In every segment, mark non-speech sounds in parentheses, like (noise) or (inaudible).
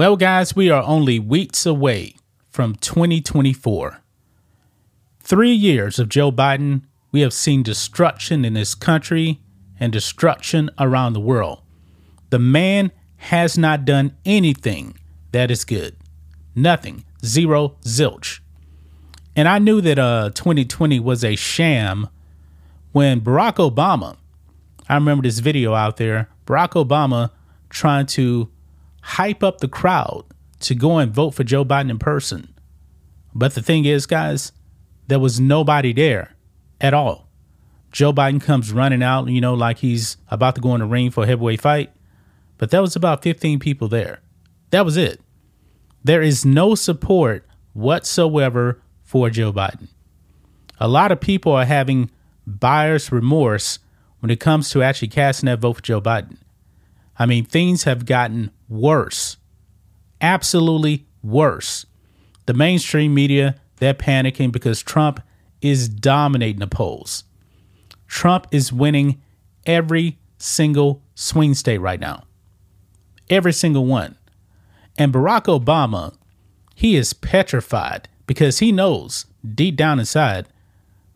Well, guys, we are only weeks away from 2024. Three years of Joe Biden, we have seen destruction in this country and destruction around the world. The man has not done anything that is good. Nothing. Zero. Zilch. And I knew that uh, 2020 was a sham when Barack Obama, I remember this video out there, Barack Obama trying to hype up the crowd to go and vote for Joe Biden in person. But the thing is, guys, there was nobody there at all. Joe Biden comes running out, you know, like he's about to go in the ring for a heavyweight fight. But there was about 15 people there. That was it. There is no support whatsoever for Joe Biden. A lot of people are having buyer's remorse when it comes to actually casting that vote for Joe Biden. I mean, things have gotten worse. Absolutely worse. The mainstream media, they're panicking because Trump is dominating the polls. Trump is winning every single swing state right now. Every single one. And Barack Obama, he is petrified because he knows deep down inside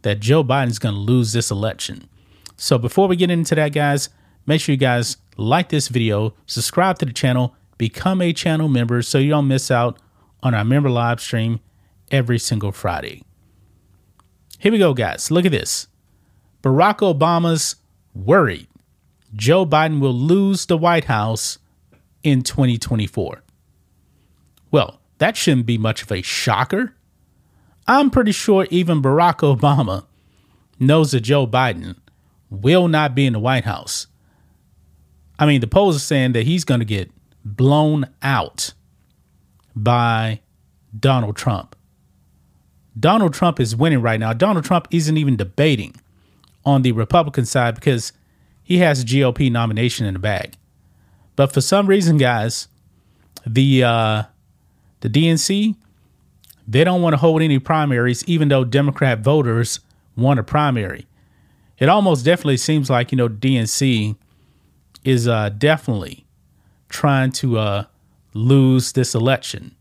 that Joe Biden's going to lose this election. So before we get into that, guys, make sure you guys like this video, subscribe to the channel, become a channel member so you don't miss out on our member live stream every single Friday. Here we go, guys. Look at this. Barack Obama's worried Joe Biden will lose the White House in 2024. Well, that shouldn't be much of a shocker. I'm pretty sure even Barack Obama knows that Joe Biden will not be in the White House. I mean, the polls are saying that he's going to get blown out by Donald Trump. Donald Trump is winning right now. Donald Trump isn't even debating on the Republican side because he has a GOP nomination in the bag. But for some reason, guys, the uh, the DNC they don't want to hold any primaries, even though Democrat voters want a primary. It almost definitely seems like you know DNC is uh, definitely trying to uh, lose this election.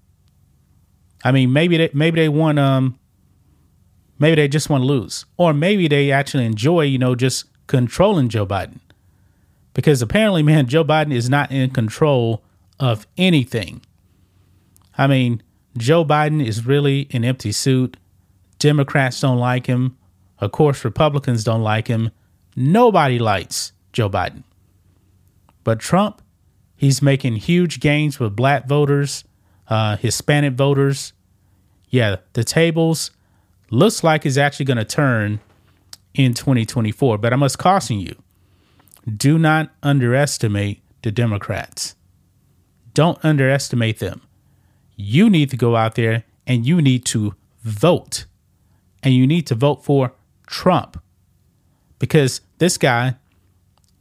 I mean, maybe they maybe they want um maybe they just want to lose, or maybe they actually enjoy you know just controlling Joe Biden, because apparently, (laughs) man, Joe Biden is not in control of anything. I mean, Joe Biden is really an empty suit. Democrats don't like him. Of course, Republicans don't like him. Nobody likes Joe Biden. But Trump, he's making huge gains with black voters, uh, Hispanic voters. Yeah, the tables looks like is actually going to turn in 2024. But I must caution you do not underestimate the Democrats. Don't underestimate them. You need to go out there and you need to vote. And you need to vote for Trump because this guy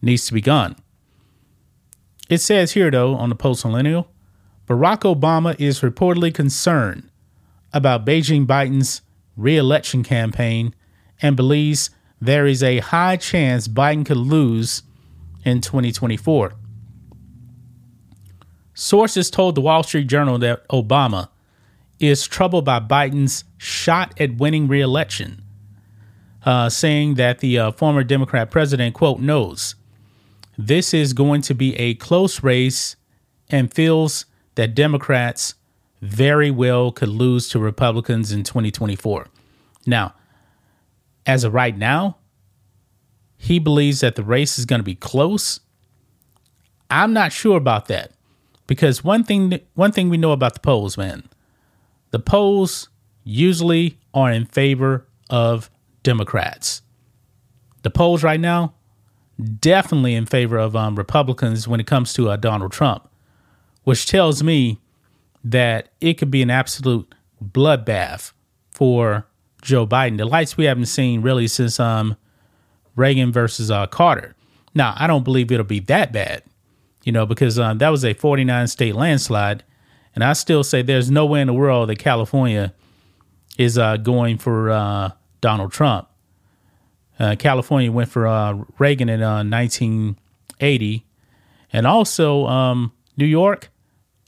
needs to be gone. It says here, though, on the Post Millennial Barack Obama is reportedly concerned about Beijing Biden's re-election campaign and believes there is a high chance Biden could lose in 2024. Sources told the Wall Street Journal that Obama is troubled by Biden's shot at winning re-election, uh, saying that the uh, former Democrat president, quote, knows this is going to be a close race and feels that Democrats very well could lose to Republicans in 2024. Now, as of right now, he believes that the race is going to be close. I'm not sure about that because one thing one thing we know about the polls, man, the polls usually are in favor of Democrats. The polls right now definitely in favor of um, Republicans when it comes to uh, Donald Trump, which tells me that it could be an absolute bloodbath for Joe Biden. The lights we haven't seen really since um, Reagan versus uh, Carter. Now, I don't believe it'll be that bad, you know, because um, that was a 49 state landslide. And I still say there's no way in the world that California is uh, going for uh, Donald Trump. Uh, California went for uh, Reagan in 1980. Uh, and also, um, New York,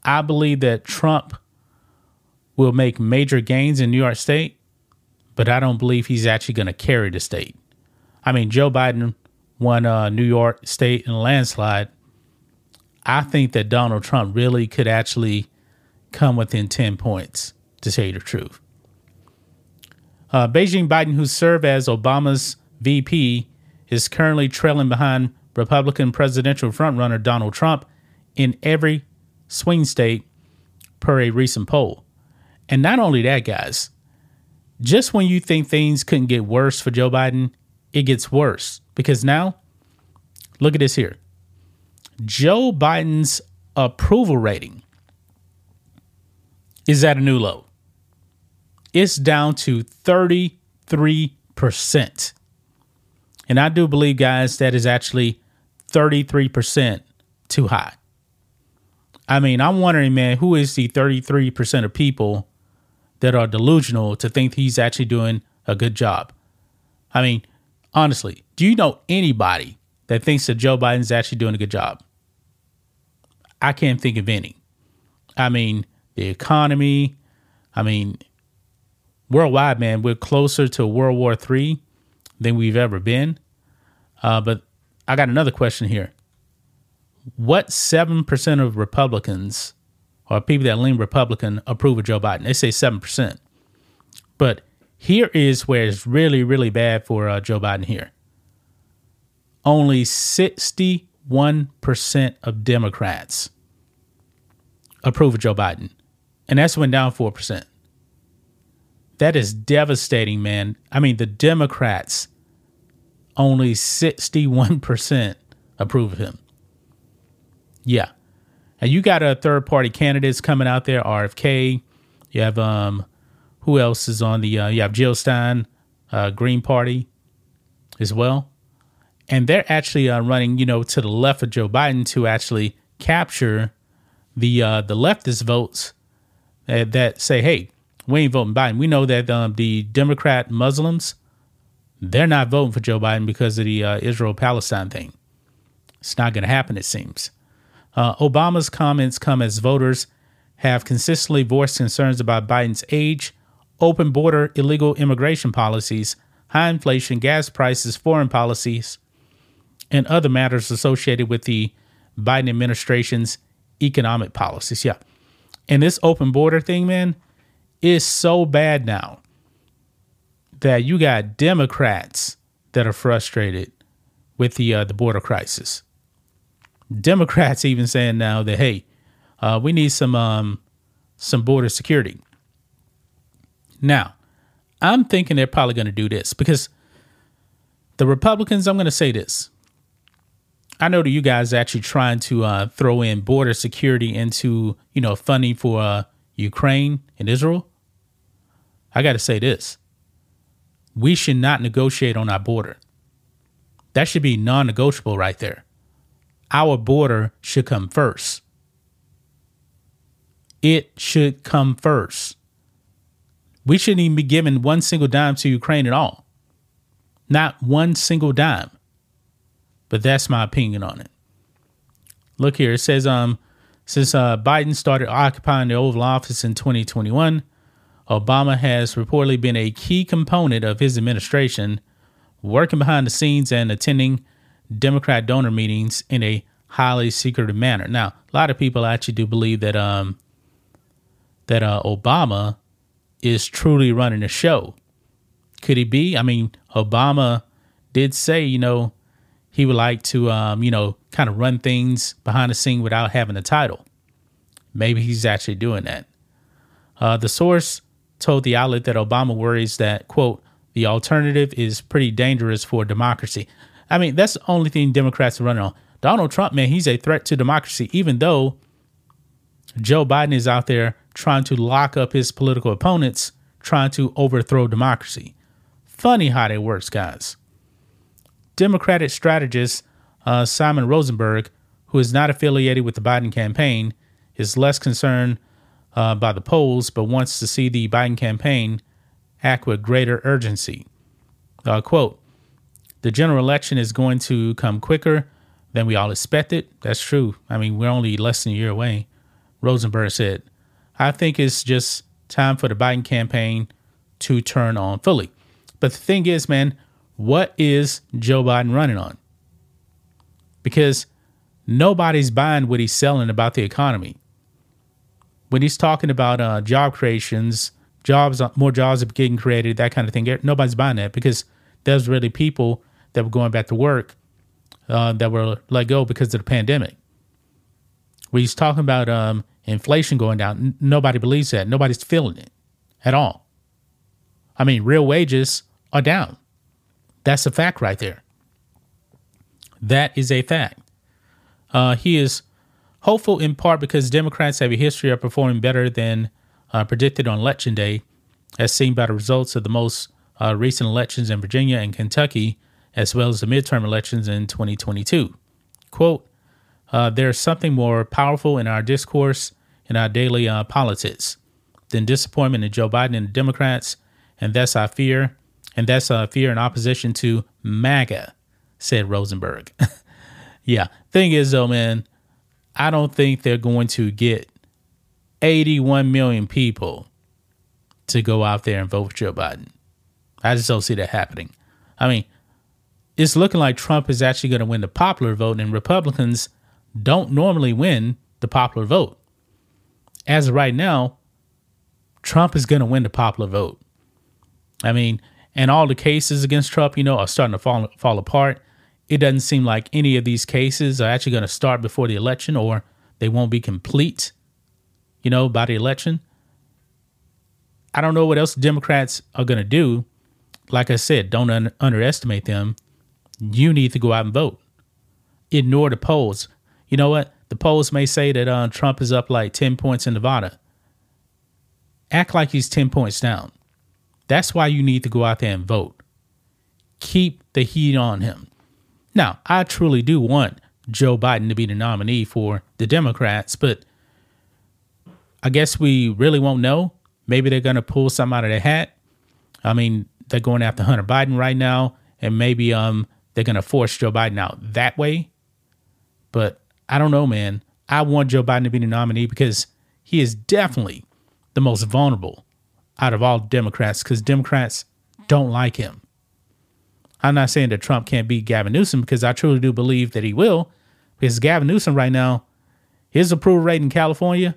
I believe that Trump will make major gains in New York State, but I don't believe he's actually going to carry the state. I mean, Joe Biden won uh, New York State in a landslide. I think that Donald Trump really could actually come within 10 points, to you the truth. Uh, Beijing Biden, who served as Obama's VP, is currently trailing behind Republican presidential frontrunner Donald Trump in every swing state per a recent poll. And not only that, guys, just when you think things couldn't get worse for Joe Biden, it gets worse because now, look at this here Joe Biden's approval rating is at a new low. It's down to 33%. And I do believe, guys, that is actually 33% too high. I mean, I'm wondering, man, who is the 33% of people that are delusional to think he's actually doing a good job? I mean, honestly, do you know anybody that thinks that Joe Biden's actually doing a good job? I can't think of any. I mean, the economy, I mean, worldwide, man, we're closer to World War III than we've ever been. Uh, but I got another question here. What 7% of Republicans or people that lean Republican approve of Joe Biden? They say 7%. But here is where it's really, really bad for uh, Joe Biden here. Only 61% of Democrats approve of Joe Biden. And that's went down 4%. That is devastating, man. I mean, the Democrats, only 61% approve of him. Yeah. And you got a third party candidates coming out there, RFK. You have um who else is on the uh, you have Jill Stein, uh, Green Party as well. And they're actually uh, running, you know, to the left of Joe Biden to actually capture the uh, the leftist votes that, that say, "Hey, we ain't voting Biden." We know that um, the Democrat Muslims they're not voting for Joe Biden because of the uh, Israel Palestine thing. It's not going to happen, it seems. Uh, Obama's comments come as voters have consistently voiced concerns about Biden's age, open border illegal immigration policies, high inflation, gas prices, foreign policies, and other matters associated with the Biden administration's economic policies. Yeah. And this open border thing, man, is so bad now that you got Democrats that are frustrated with the uh, the border crisis. Democrats even saying now that hey, uh, we need some um, some border security. Now, I'm thinking they're probably going to do this because the Republicans. I'm going to say this. I know that you guys are actually trying to uh, throw in border security into you know funding for uh, Ukraine and Israel. I got to say this: we should not negotiate on our border. That should be non-negotiable right there. Our border should come first. It should come first. We shouldn't even be giving one single dime to Ukraine at all. Not one single dime. But that's my opinion on it. Look here, it says um since uh, Biden started occupying the Oval Office in 2021, Obama has reportedly been a key component of his administration, working behind the scenes and attending Democrat donor meetings in a highly secretive manner. Now, a lot of people actually do believe that um that uh, Obama is truly running the show. Could he be? I mean, Obama did say, you know, he would like to, um, you know, kind of run things behind the scene without having a title. Maybe he's actually doing that. Uh, the source told the outlet that Obama worries that, quote, the alternative is pretty dangerous for democracy. I mean, that's the only thing Democrats are running on. Donald Trump, man, he's a threat to democracy, even though Joe Biden is out there trying to lock up his political opponents, trying to overthrow democracy. Funny how that works, guys. Democratic strategist uh, Simon Rosenberg, who is not affiliated with the Biden campaign, is less concerned uh, by the polls, but wants to see the Biden campaign act with greater urgency. Uh, quote, the general election is going to come quicker than we all expected. That's true. I mean, we're only less than a year away. Rosenberg said, I think it's just time for the Biden campaign to turn on fully. But the thing is, man, what is Joe Biden running on? Because nobody's buying what he's selling about the economy. When he's talking about uh, job creations, jobs, more jobs are getting created, that kind of thing, nobody's buying that because there's really people that were going back to work uh, that were let go because of the pandemic. When he's talking about um, inflation going down, n- nobody believes that. Nobody's feeling it at all. I mean, real wages are down. That's a fact right there. That is a fact. Uh, he is hopeful in part because Democrats have a history of performing better than uh, predicted on election day, as seen by the results of the most uh, recent elections in Virginia and Kentucky, as well as the midterm elections in 2022. Quote, uh, there's something more powerful in our discourse in our daily uh, politics than disappointment in Joe Biden and the Democrats, and that's our fear, and that's our fear in opposition to MAGA, said Rosenberg. (laughs) yeah, thing is though, man, I don't think they're going to get 81 million people to go out there and vote for Joe Biden. I just don't see that happening. I mean, it's looking like Trump is actually going to win the popular vote, and Republicans don't normally win the popular vote. As of right now, Trump is going to win the popular vote. I mean, and all the cases against Trump, you know, are starting to fall fall apart. It doesn't seem like any of these cases are actually going to start before the election, or they won't be complete, you know, by the election. I don't know what else Democrats are going to do. Like I said, don't un- underestimate them you need to go out and vote. Ignore the polls. You know what? The polls may say that uh, Trump is up like 10 points in Nevada. Act like he's 10 points down. That's why you need to go out there and vote. Keep the heat on him. Now, I truly do want Joe Biden to be the nominee for the Democrats, but I guess we really won't know. Maybe they're going to pull something out of their hat. I mean, they're going after Hunter Biden right now, and maybe um they're going to force Joe Biden out that way. But I don't know, man. I want Joe Biden to be the nominee because he is definitely the most vulnerable out of all Democrats because Democrats don't like him. I'm not saying that Trump can't beat Gavin Newsom because I truly do believe that he will. Because Gavin Newsom right now, his approval rate in California,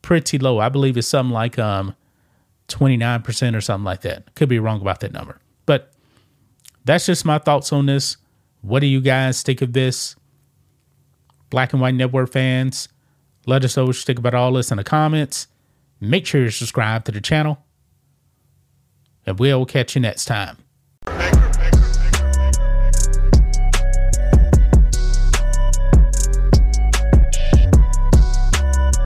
pretty low. I believe it's something like um 29% or something like that. Could be wrong about that number. But that's just my thoughts on this. What do you guys think of this? Black and White Network fans, let us know what you think about all this in the comments. Make sure you subscribe to the channel. And we'll catch you next time.